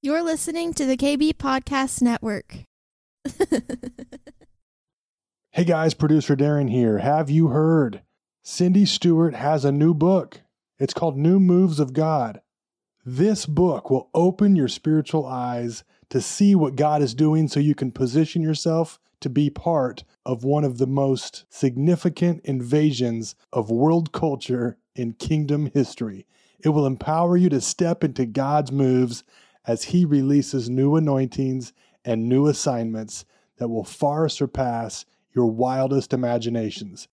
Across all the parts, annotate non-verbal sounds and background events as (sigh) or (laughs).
You're listening to the KB Podcast Network. (laughs) hey guys, producer Darren here. Have you heard? Cindy Stewart has a new book. It's called New Moves of God. This book will open your spiritual eyes to see what God is doing so you can position yourself to be part of one of the most significant invasions of world culture in kingdom history. It will empower you to step into God's moves as He releases new anointings and new assignments that will far surpass your wildest imaginations.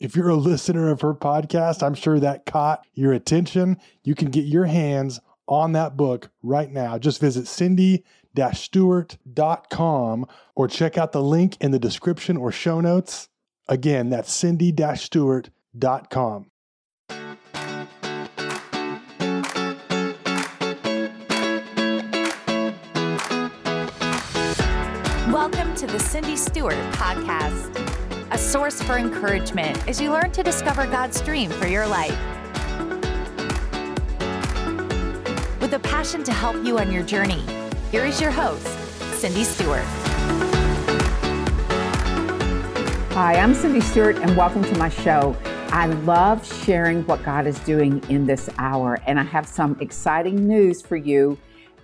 If you're a listener of her podcast, I'm sure that caught your attention. You can get your hands on that book right now. Just visit Cindy stewart.com or check out the link in the description or show notes. Again, that's cindy stewart.com. Welcome to the Cindy Stewart Podcast, a source for encouragement as you learn to discover God's dream for your life. With a passion to help you on your journey, here is your host, Cindy Stewart. Hi, I'm Cindy Stewart, and welcome to my show. I love sharing what God is doing in this hour, and I have some exciting news for you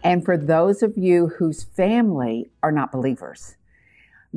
and for those of you whose family are not believers.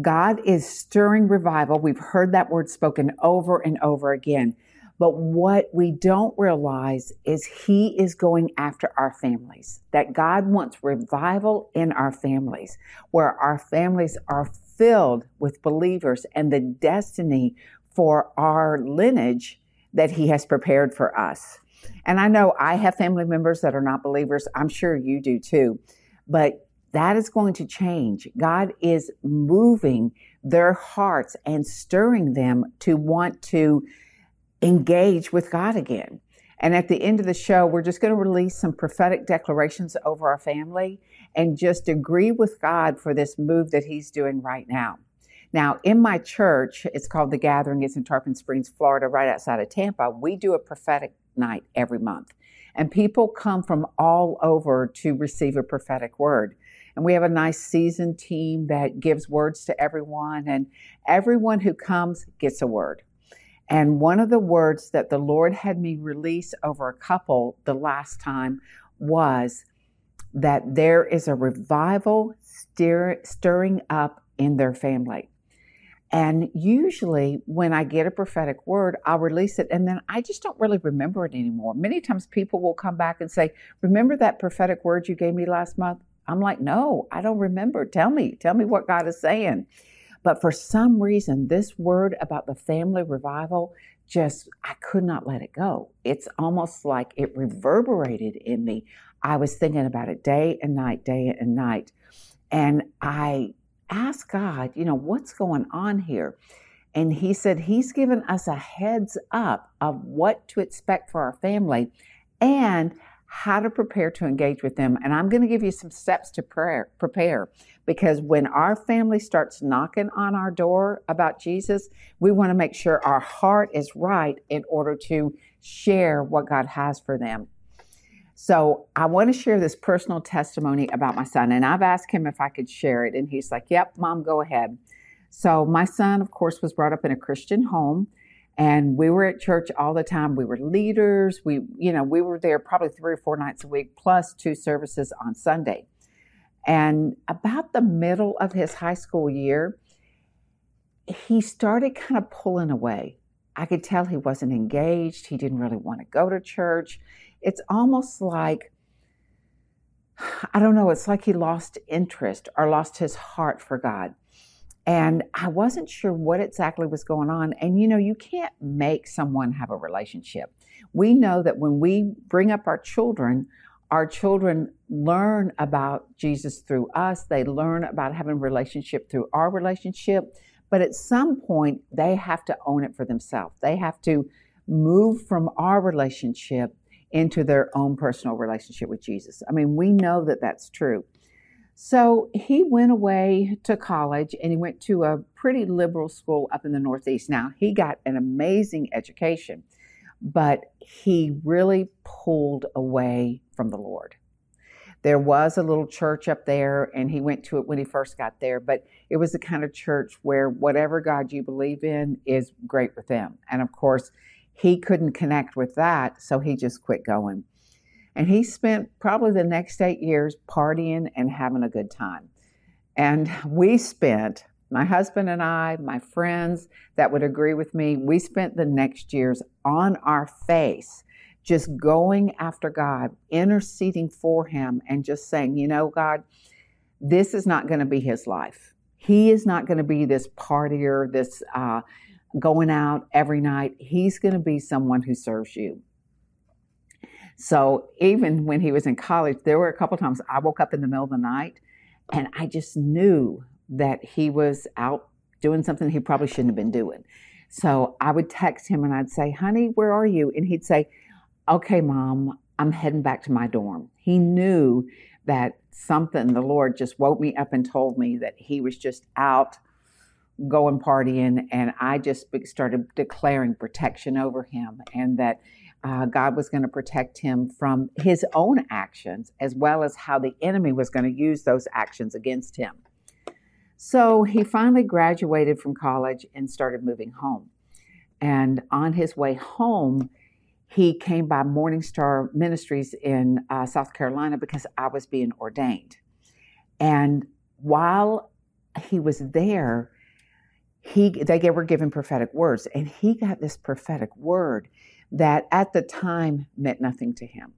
God is stirring revival. We've heard that word spoken over and over again. But what we don't realize is He is going after our families, that God wants revival in our families, where our families are filled with believers and the destiny for our lineage that He has prepared for us. And I know I have family members that are not believers. I'm sure you do too. But that is going to change. God is moving their hearts and stirring them to want to engage with God again. And at the end of the show, we're just going to release some prophetic declarations over our family and just agree with God for this move that He's doing right now. Now, in my church, it's called The Gathering, it's in Tarpon Springs, Florida, right outside of Tampa. We do a prophetic night every month. And people come from all over to receive a prophetic word. And we have a nice seasoned team that gives words to everyone, and everyone who comes gets a word. And one of the words that the Lord had me release over a couple the last time was that there is a revival stir, stirring up in their family. And usually, when I get a prophetic word, I'll release it and then I just don't really remember it anymore. Many times, people will come back and say, Remember that prophetic word you gave me last month? I'm like, No, I don't remember. Tell me, tell me what God is saying. But for some reason, this word about the family revival just, I could not let it go. It's almost like it reverberated in me. I was thinking about it day and night, day and night. And I ask God, you know, what's going on here? And he said he's given us a heads up of what to expect for our family and how to prepare to engage with them. And I'm going to give you some steps to prayer, prepare because when our family starts knocking on our door about Jesus, we want to make sure our heart is right in order to share what God has for them. So I want to share this personal testimony about my son. And I've asked him if I could share it. And he's like, Yep, mom, go ahead. So my son, of course, was brought up in a Christian home. And we were at church all the time. We were leaders. We, you know, we were there probably three or four nights a week, plus two services on Sunday. And about the middle of his high school year, he started kind of pulling away. I could tell he wasn't engaged. He didn't really want to go to church it's almost like, I don't know, it's like he lost interest or lost his heart for God. And I wasn't sure what exactly was going on. And you know, you can't make someone have a relationship. We know that when we bring up our children, our children learn about Jesus through us. They learn about having a relationship through our relationship. But at some point, they have to own it for themselves. They have to move from our relationship into their own personal relationship with Jesus. I mean, we know that that's true. So he went away to college and he went to a pretty liberal school up in the Northeast. Now, he got an amazing education, but he really pulled away from the Lord. There was a little church up there, and he went to it when he first got there, but it was the kind of church where whatever God you believe in is great with them. And of course, he couldn't connect with that, so he just quit going. And he spent probably the next eight years partying and having a good time. And we spent, my husband and I, my friends that would agree with me, we spent the next years on our face just going after God, interceding for him, and just saying, you know, God, this is not going to be his life. He is not going to be this partier, this uh, going out every night. He's going to be someone who serves you. So even when he was in college, there were a couple times I woke up in the middle of the night and I just knew that he was out doing something he probably shouldn't have been doing. So I would text him and I'd say, honey, where are you? And he'd say, okay, mom, I'm heading back to my dorm. He knew that something, the Lord just woke me up and told me that he was just out going partying. And I just started declaring protection over him and that uh, God was going to protect him from his own actions as well as how the enemy was going to use those actions against him. So he finally graduated from college and started moving home. And on his way home, he came by Morning Star Ministries in uh, South Carolina because I was being ordained. And while he was there, he they were given prophetic words, and he got this prophetic word that at the time meant nothing to him.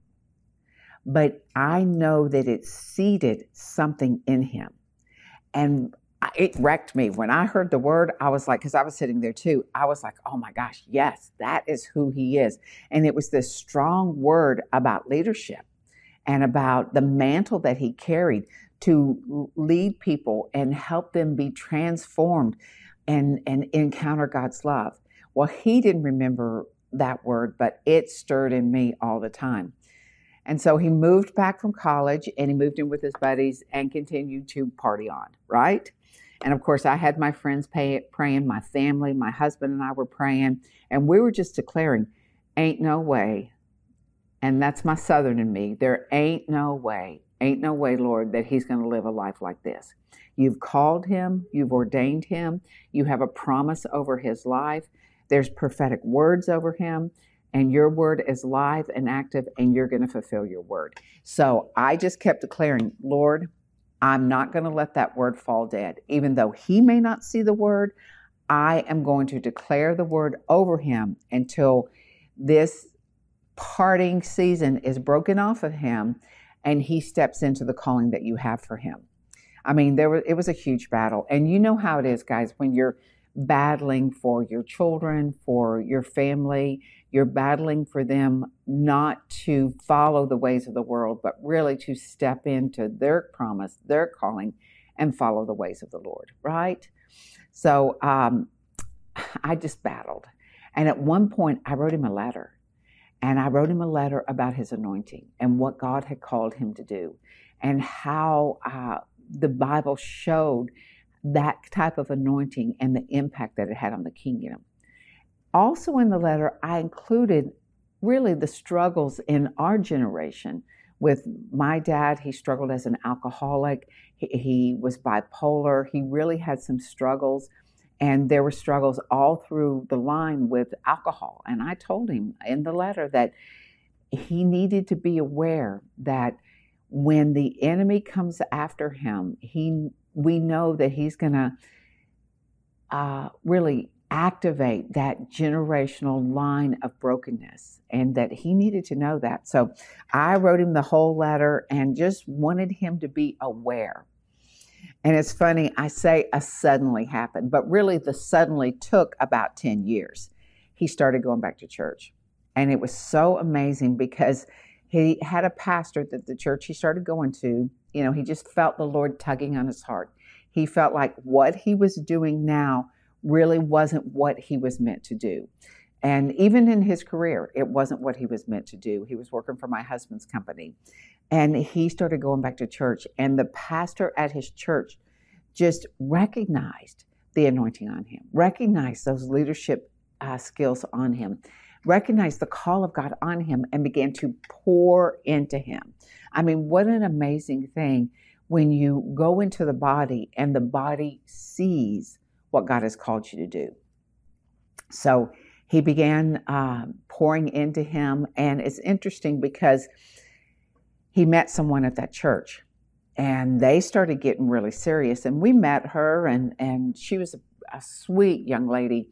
But I know that it seeded something in him. And it wrecked me. When I heard the word, I was like, because I was sitting there too, I was like, oh my gosh, yes, that is who he is. And it was this strong word about leadership and about the mantle that he carried to lead people and help them be transformed and, and encounter God's love. Well, he didn't remember that word, but it stirred in me all the time. And so he moved back from college and he moved in with his buddies and continued to party on, right? And of course, I had my friends pay, praying, my family, my husband and I were praying, and we were just declaring, ain't no way. And that's my southern in me. There ain't no way, ain't no way, Lord, that he's going to live a life like this. You've called him, you've ordained him, you have a promise over his life. There's prophetic words over him, and your word is live and active, and you're going to fulfill your word. So I just kept declaring, Lord, I'm not going to let that word fall dead. Even though he may not see the word, I am going to declare the word over him until this parting season is broken off of him and he steps into the calling that you have for him. I mean, there was it was a huge battle. And you know how it is, guys, when you're battling for your children, for your family. You're battling for them not to follow the ways of the world, but really to step into their promise, their calling, and follow the ways of the Lord, right? So um, (sighs) I just battled. And at one point, I wrote him a letter. And I wrote him a letter about his anointing and what God had called him to do, and how uh, the Bible showed that type of anointing and the impact that it had on the kingdom. Also, in the letter, I included really the struggles in our generation. With my dad, he struggled as an alcoholic, he, he was bipolar, he really had some struggles. And there were struggles all through the line with alcohol. And I told him in the letter that he needed to be aware that when the enemy comes after him, he we know that He's going to uh, really activate that generational line of brokenness and that he needed to know that. So I wrote him the whole letter and just wanted him to be aware. And it's funny, I say a suddenly happened, but really the suddenly took about 10 years. He started going back to church. And it was so amazing because he had a pastor that the church he started going to you know, he just felt the Lord tugging on his heart. He felt like what he was doing now really wasn't what he was meant to do. And even in his career, it wasn't what he was meant to do. He was working for my husband's company. And he started going back to church. And the pastor at his church just recognized the anointing on him, recognized those leadership uh, skills on him. recognized the call of God on him and began to pour into him. I mean, what an amazing thing when you go into the body and the body sees what God has called you to do. So he began uh, pouring into him, and it's interesting because he met someone at that church and they started getting really serious and we met her and and she was a, a, sweet young lady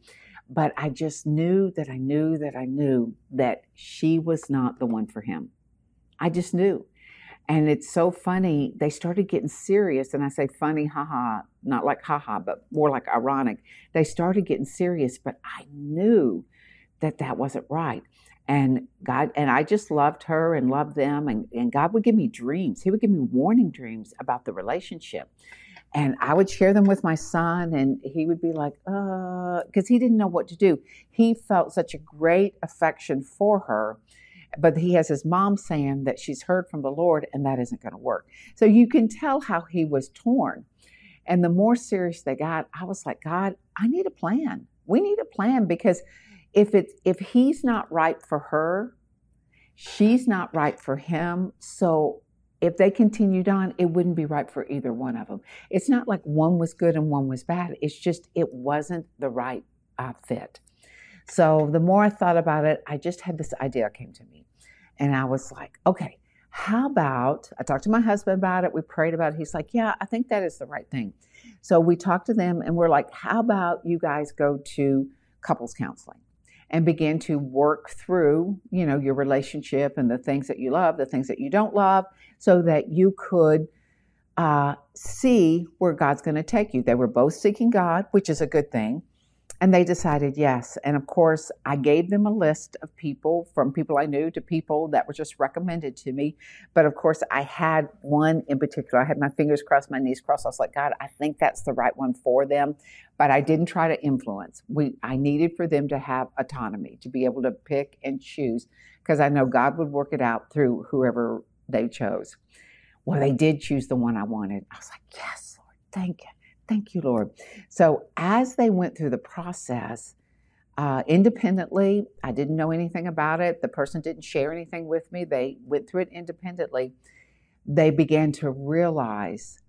but i just knew that i knew that i knew that she was not the one for him. I just knew. And it's so funny they started getting serious and i say funny haha not like haha but more like ironic. They started getting serious but i knew that that wasn't right and God and I just loved her and loved them and, and God would give me dreams. He would give me warning dreams about the relationship. And I would share them with my son and he would be like, uh, because he didn't know what to do. He felt such a great affection for her, but he has his mom saying that she's heard from the Lord and that isn't going to work. So you can tell how he was torn. And the more serious they got, I was like, God, I need a plan. We need a plan because if it's if he's not right for her, she's not right for him. So if they continued on, it wouldn't be right for either one of them. It's not like one was good and one was bad. It's just it wasn't the right uh, fit. So the more I thought about it, I just had this idea came to me, and I was like, okay, how about I talked to my husband about it. We prayed about it. He's like, yeah, I think that is the right thing. So we talked to them, and we're like, how about you guys go to couples counseling? And begin to work through, you know, your relationship and the things that you love, the things that you don't love, so that you could uh, see where God's going to take you. They were both seeking God, which is a good thing. And they decided yes. And of course, I gave them a list of people from people I knew to people that were just recommended to me. But of course, I had one in particular. I had my fingers crossed, my knees crossed. I was like, God, I think that's the right one for them. But I didn't try to influence. We, I needed for them to have autonomy, to be able to pick and choose, because I know God would work it out through whoever they chose. Well, they did choose the one I wanted. I was like, yes, Lord, thank you. Thank you, Lord. So as they went through the process, uh, independently, I didn't know anything about it. The person didn't share anything with me. They went through it independently. They began to realize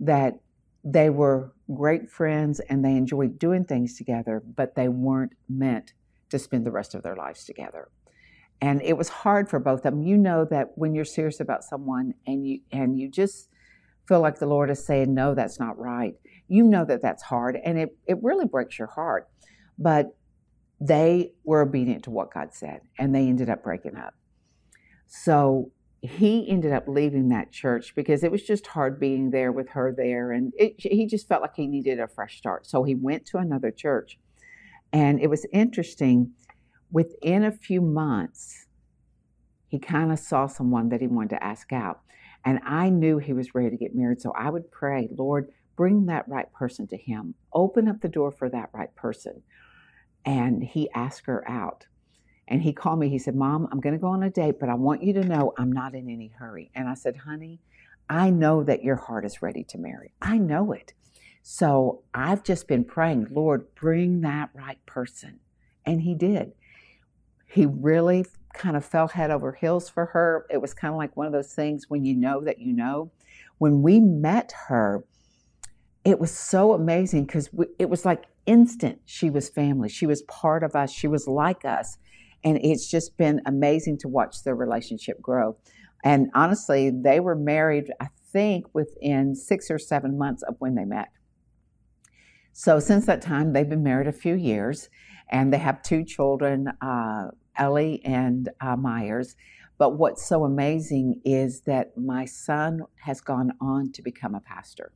that they were great friends and they enjoyed doing things together, but they weren't meant to spend the rest of their lives together. And it was hard for both of them. You know that when you're serious about someone and you and you just feel like the Lord is saying, no, that's not right you know that that's hard and it, it really breaks your heart. But they were obedient to what God said and they ended up breaking up. So he ended up leaving that church because it was just hard being there with her there. And it, he just felt like he needed a fresh start. So he went to another church. And it was interesting. Within a few months, he kind of saw someone that he wanted to ask out. And I knew he was ready to get married. So I would pray, Lord, bring that right person to him. Open up the door for that right person. And he asked her out. And he called me. He said, Mom, I'm going to go on a date, but I want you to know I'm not in any hurry. And I said, Honey, I know that your heart is ready to marry. I know it. So I've just been praying, Lord, bring that right person. And he did. He really kind of fell head over heels for her. It was kind of like one of those things when you know that you know. When we met her, it was so amazing because it was like instant she was family. She was part of us. She was like us. And it's just been amazing to watch their relationship grow. And honestly they were married i think within six or seven months of when they met. So since that time they've been married a few years and they have two children uh, ellie and uh, myers. But what's so amazing is that my son has gone on to become a pastor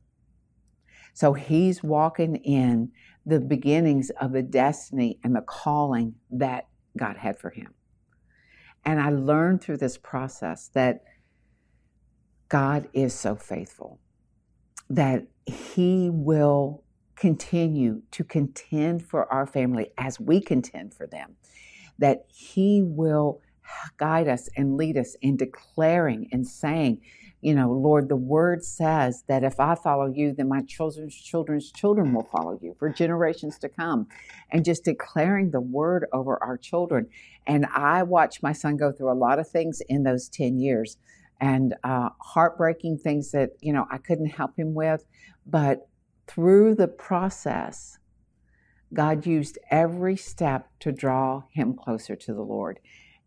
so he's walking in the beginnings of the destiny and the calling that God had for him. And I learned through this process that God is so faithful, that He will continue to contend for our family as we contend for them, that He will guide us and lead us in declaring and saying, you know, Lord, the word says that if I follow you, then my children's children's children will follow you for generations to come. And just declaring the word over our children. And I watched my son go through a lot of things in those 10 years and uh, heartbreaking things that, you know, I couldn't help him with. But through the process, God used every step to draw him closer to the Lord.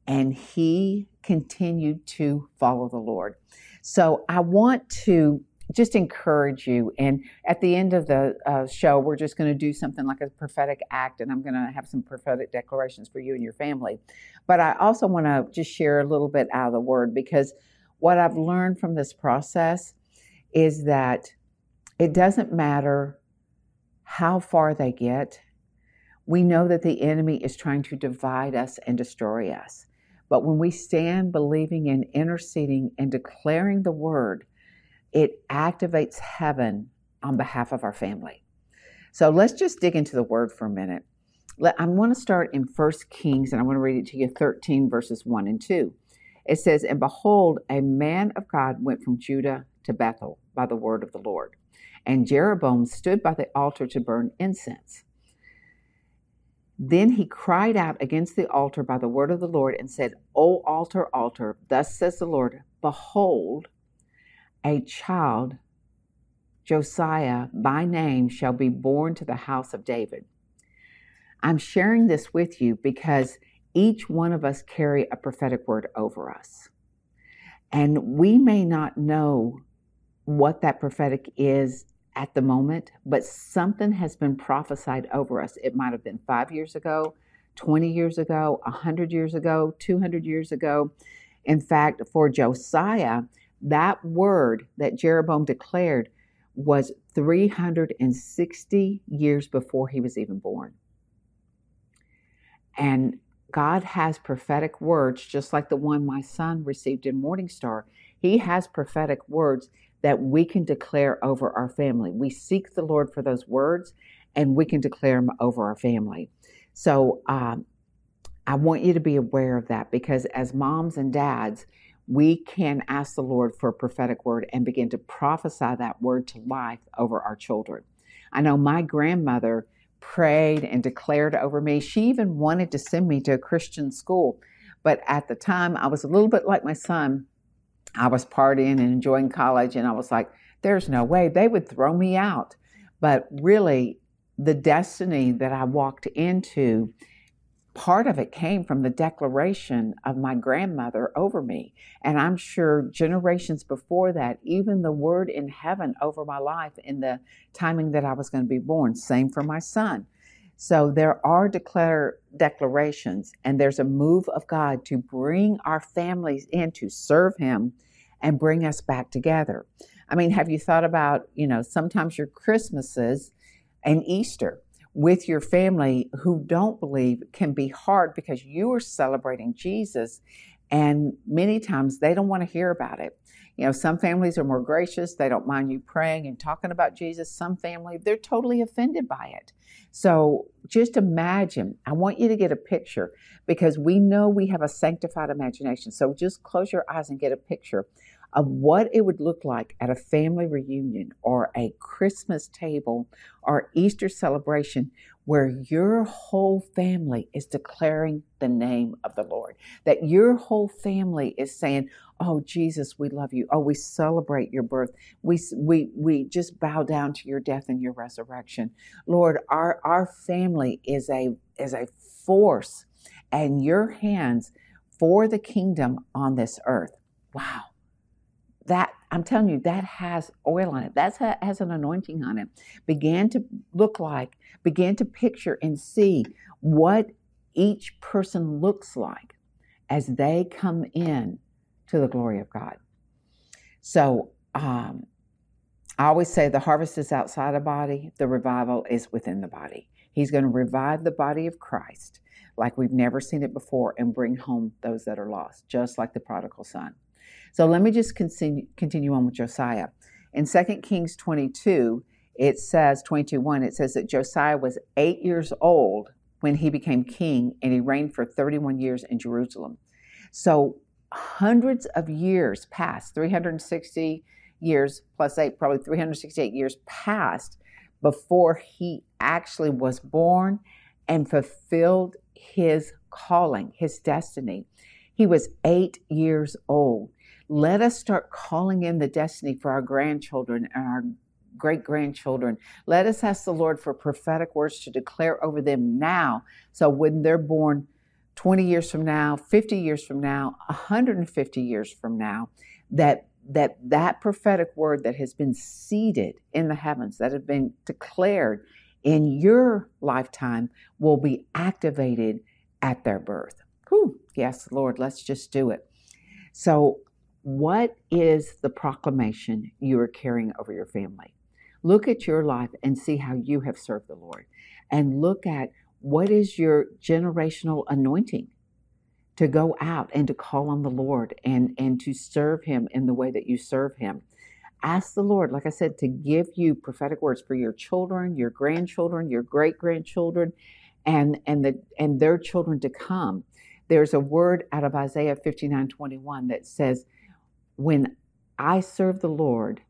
And he continued to follow the Lord. So I want to just encourage you. And at the end of the uh, show, we're just going to do something like a prophetic act, and I'm going to have some prophetic declarations for you and your family. But I also want to just share a little bit out of the Word because what I've learned from this process is that it doesn't matter how far they get. We know that the enemy is trying to divide us and destroy us. But when we stand believing and interceding and declaring the word, it activates heaven on behalf of our family. So let's just dig into the word for a minute. I want to start in 1 Kings, and I want to read it to you 13, verses 1 and 2. It says, And behold, a man of God went from Judah to Bethel by the word of the Lord. And Jeroboam stood by the altar to burn incense. Then he cried out against the altar by the word of the Lord and said, O altar, altar, thus says the Lord, behold, a child, Josiah by name, shall be born to the house of David. I'm sharing this with you because each one of us carry a prophetic word over us. And we may not know what that prophetic is at the moment, but something has been prophesied over us. It might have been five years ago, 20 years ago, 100 years ago, 200 years ago. In fact, for Josiah, that word that Jeroboam declared was 360 years before he was even born. And God has prophetic words, just like the one my son received in Morning Star. He has prophetic words that we can declare over our family. We seek the Lord for those words and we can declare them over our family. So um, I want you to be aware of that because as moms and dads, we can ask the Lord for a prophetic word and begin to prophesy that word to life over our children. I know my grandmother prayed and declared over me. She even wanted to send me to a Christian school. But at the time, I was a little bit like my son. I was partying and enjoying college, and I was like, there's no way they would throw me out. But really, the destiny that I walked into, part of it came from the declaration of my grandmother over me. And I'm sure generations before that, even the word in heaven over my life in the timing that I was going to be born, same for my son. So there are declare, declarations, and there's a move of God to bring our families in to serve Him and bring us back together. I mean, have you thought about, you know, sometimes your Christmases and Easter with your family who don't believe can be hard because you are celebrating Jesus, and many times they don't want to hear about it. You know, some families are more gracious. They don't mind you praying and talking about Jesus. Some family, they're totally offended by it. So just imagine, I want you to get a picture because we know we have a sanctified imagination. So just close your eyes and get a picture of what it would look like at a family reunion or a Christmas table or Easter celebration where your whole family is declaring the name of the Lord. That your whole family is saying, Oh, Jesus, we love you. Oh, we celebrate your birth. We, we, we just bow down to your death and your resurrection. Lord, our, our family is a, is a force and your hands for the kingdom on this earth. Wow that I'm telling you, that has oil on it. That has an anointing on it. Began to look like, began to picture and see what each person looks like as they come in to the glory of God. So um, I always say the harvest is outside the body, the revival is within the body. He's going to revive the body of Christ like we've never seen it before and bring home those that are lost, just like the prodigal son. So let me just continue, continue on with Josiah. In 2 Kings 22, it says, 22 1, it says that Josiah was eight years old when he became king and he reigned for 31 years in Jerusalem. So hundreds of years passed, 360 years plus eight, probably 368 years passed before he actually was born and fulfilled his calling, his destiny. He was eight years old. Let us start calling in the destiny for our grandchildren and our great grandchildren. Let us ask the Lord for prophetic words to declare over them now. So when they're born 20 years from now, 50 years from now, 150 years from now, that that that prophetic word that has been seeded in the heavens, that have been declared in your lifetime, will be activated at their birth. Whew, yes, Lord, let's just do it. So, what is the proclamation you are carrying over your family? Look at your life and see how you have served the Lord. And look at what is your generational anointing to go out and to call on the Lord and, and to serve Him in the way that you serve Him. Ask the Lord, like I said, to give you prophetic words for your children, your grandchildren, your great grandchildren, and, and, the, and their children to come. There's a word out of Isaiah 59 21 that says, When I serve the Lord,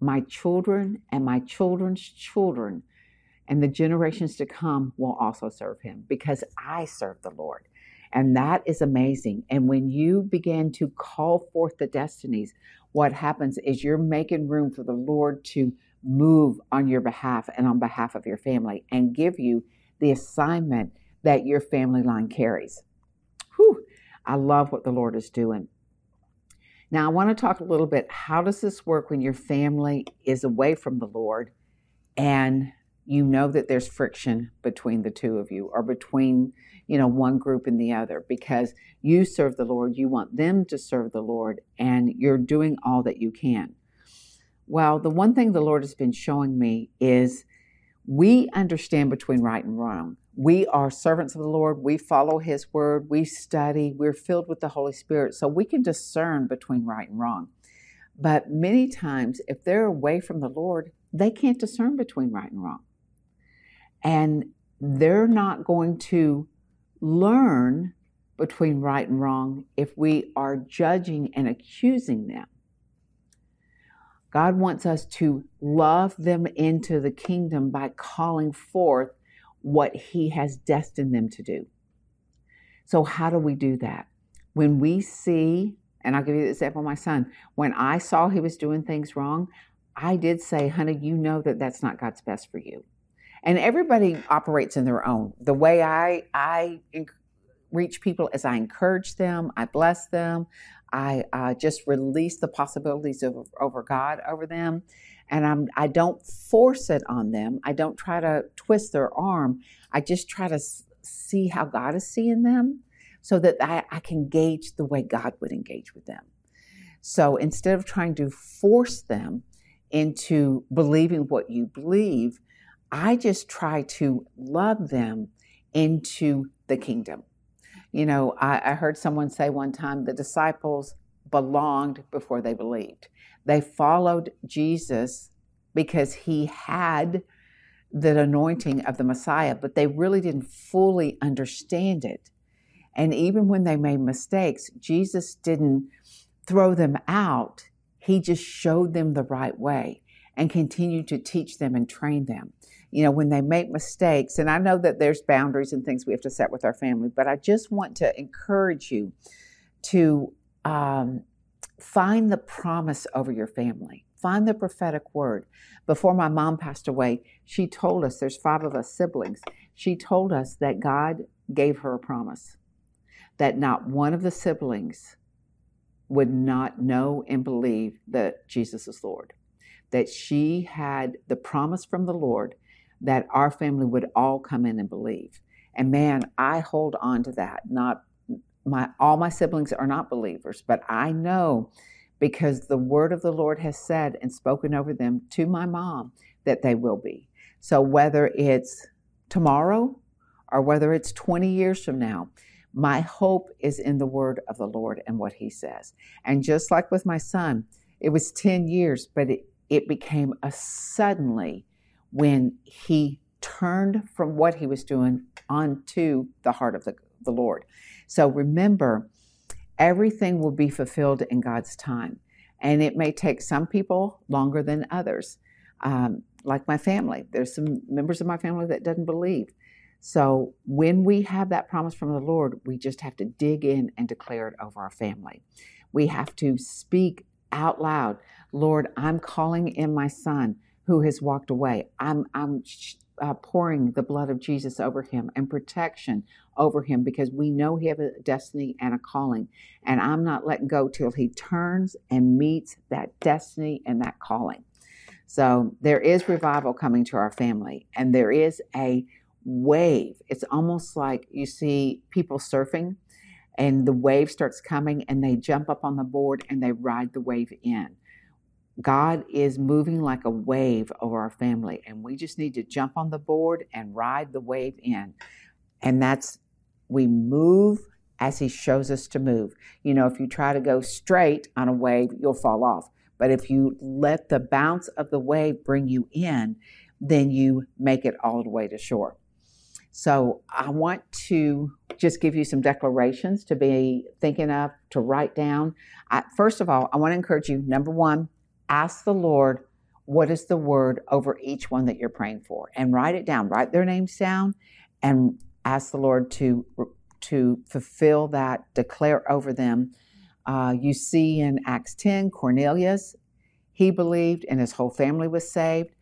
my children and my children's children and the generations to come will also serve him because I serve the Lord. And that is amazing. And when you begin to call forth the destinies, what happens is you're making room for the Lord to move on your behalf and on behalf of your family and give you the assignment that your family line carries. Whew, I love what the Lord is doing. Now, I want to talk a little bit how does this work when your family is away from the Lord and you know that there's friction between the two of you or between you know one group and the other? Because you serve the lord you want them to serve the lord and you're doing all that you can. Well the one thing the lord has been showing me is we understand between right and wrong we are servants of the lord. We follow his word. We study. We're filled with the holy spirit. So we can discern between right and wrong. But many times if they're away from the lord they can't discern between right and wrong. And they're not going to learn between right and wrong if we are judging and accusing them. God wants us to love them into the kingdom by calling forth what He has destined them to do. So, how do we do that? When we see, and I'll give you the example of my son, when I saw he was doing things wrong, I did say, honey, you know that that's not God's best for you and everybody operates in their own the way i i reach people is i encourage them i bless them i uh, just release the possibilities of, over god over them and I'm, i don't force it on them i don't try to twist their arm i just try to see how god is seeing them so that I, I can gauge the way god would engage with them so instead of trying to force them into believing what you believe I just try to love them into the kingdom. You know, I, I, heard someone say one time the disciples belonged before they believed. They followed Jesus because he had the anointing of the Messiah, but they really didn't fully understand it. And even when they made mistakes, Jesus didn't throw them out, he just showed them the right way and continued to teach them and train them you know, when they make mistakes, and I know that there's boundaries and things we have to set with our family, but I just want to encourage you to um, find the promise over your family. Find the prophetic word. Before my mom passed away, she told us, there's five of us siblings, she told us that God gave her a promise that not one of the siblings would not know and believe that Jesus is Lord. That she had the promise from the Lord that our family would all come in and believe. And man, I hold on to that. Not my all my siblings are not believers, but I know because the word of the Lord has said and spoken over them to my mom that they will be. So whether it's tomorrow or whether it's 20 years from now, my hope is in the word of the Lord and what he says. And just like with my son, it was 10 years, but it, it became a suddenly when he turned from what he was doing onto the heart of the, the Lord. So remember, Everything will be fulfilled in God's time. And it may take some people longer than others. Um, like my family, there's some members of my family that doesn't believe. So when we have that promise from the Lord, we just have to dig in and declare it over our family. We have to speak out loud, Lord, I'm calling in my son who has walked away. I'm, I'm uh, pouring the blood of Jesus over him and protection over him because we know he has a destiny and a calling. And I'm not letting go till he turns and meets that destiny and that calling. So there is revival coming to our family, and there is a wave. It's almost like you see people surfing and the wave starts coming and they jump up on the board and they ride the wave in. God is moving like a wave over our family, and we just need to jump on the board and ride the wave in. And that's, we move as He shows us to move. You know, if you try to go straight on a wave, you'll fall off. But if you let the bounce of the wave bring you in, then you make it all the way to shore. So I want to just give you some declarations to be thinking of, to write down. I, first of all, I want to encourage you number one, ask the Lord what is the word over each one that you're praying for and write it down, write their names down and ask the Lord to, to fulfill that, declare over them. Uh, you see in Acts 10, Cornelius, he believed and his whole family was saved.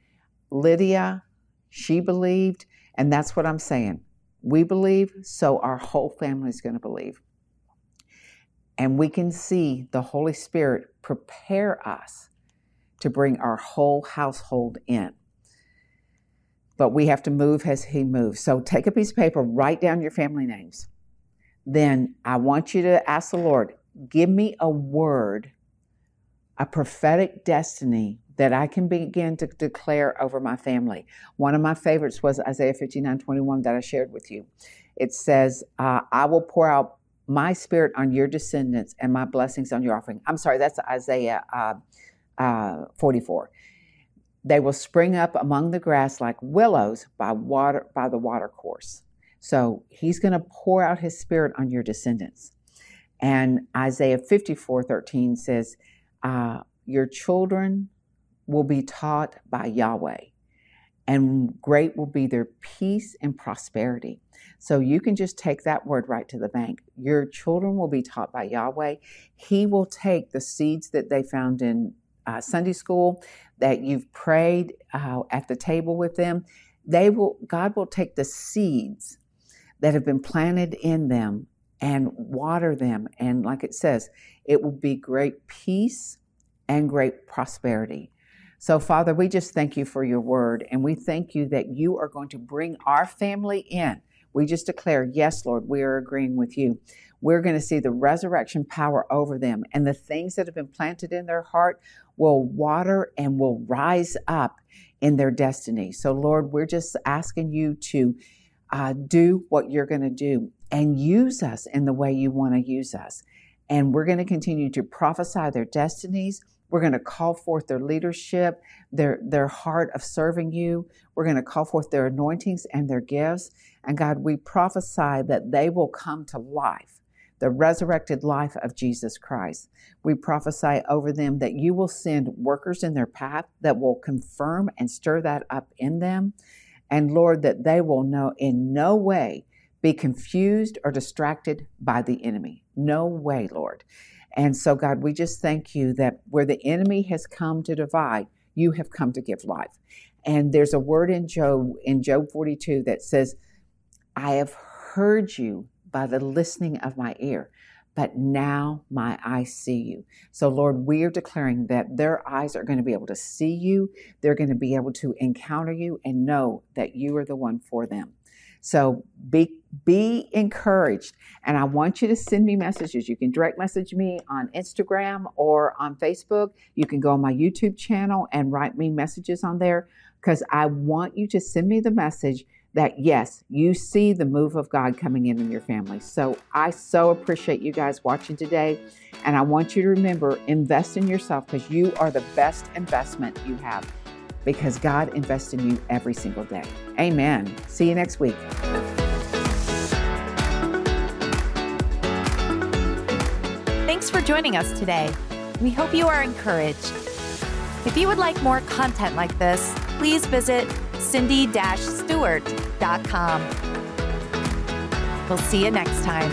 Lydia, she believed and that's what I'm saying. We believe, so our whole family is going to believe. And we can see the Holy Spirit prepare us to bring our whole household in. But we have to move as He moves. So take a piece of paper, write down your family names. Then I want you to ask the Lord, give me a word, a prophetic destiny that I can begin to declare over my family. One of my favorites was Isaiah 59 21 that I shared with you. It says, uh, I will pour out my spirit on your descendants and my blessings on your offering. I'm sorry, that's Isaiah uh, uh, 44. They will spring up among the grass like willows by water by the water course. So he's going to pour out his spirit on your descendants. And Isaiah 54 13 says, uh, Your children will be taught by Yahweh, and great will be their peace and prosperity. So you can just take that word right to the bank. Your children will be taught by Yahweh. He will take the seeds that they found in uh, Sunday school, that you've prayed uh, at the table with them. They will. God will take the seeds that have been planted in them and water them. And like it says, it will be great peace and great prosperity. So, Father, we just thank you for your word, and we thank you that you are going to bring our family in. We just declare, yes, Lord, we are agreeing with you. We're going to see the resurrection power over them, and the things that have been planted in their heart will water and will rise up in their destiny. So, Lord, we're just asking you to uh, do what you're going to do and use us in the way you want to use us. And we're going to continue to prophesy their destinies we're going to call forth their leadership, their, their heart of serving you. We're going to call forth their anointings and their gifts. And God, we prophesy that they will come to life, the resurrected life of Jesus Christ. We prophesy over them that you will send workers in their path that will confirm and stir that up in them. And Lord, that they will know in no way be confused or distracted by the enemy. No way, Lord. And so, God, we just thank you that where the enemy has come to divide, you have come to give life. And there's a word in Job in Job 42 that says, I have heard you by the listening of my ear, but now my eyes see you. So, Lord, we are declaring that their eyes are going to be able to see you. They're going to be able to encounter you and know that you are the one for them. So be be encouraged. And I want you to send me messages. You can direct message me on Instagram or on Facebook. You can go on my YouTube channel and write me messages on there because I want you to send me the message that yes, you see the move of God coming in in your family. So I so appreciate you guys watching today. And I want you to remember invest in yourself because you are the best investment you have because God invests in you every single day. Amen. See you next week. Thanks for joining us today. We hope you are encouraged. If you would like more content like this, please visit cindy-stewart.com. We'll see you next time.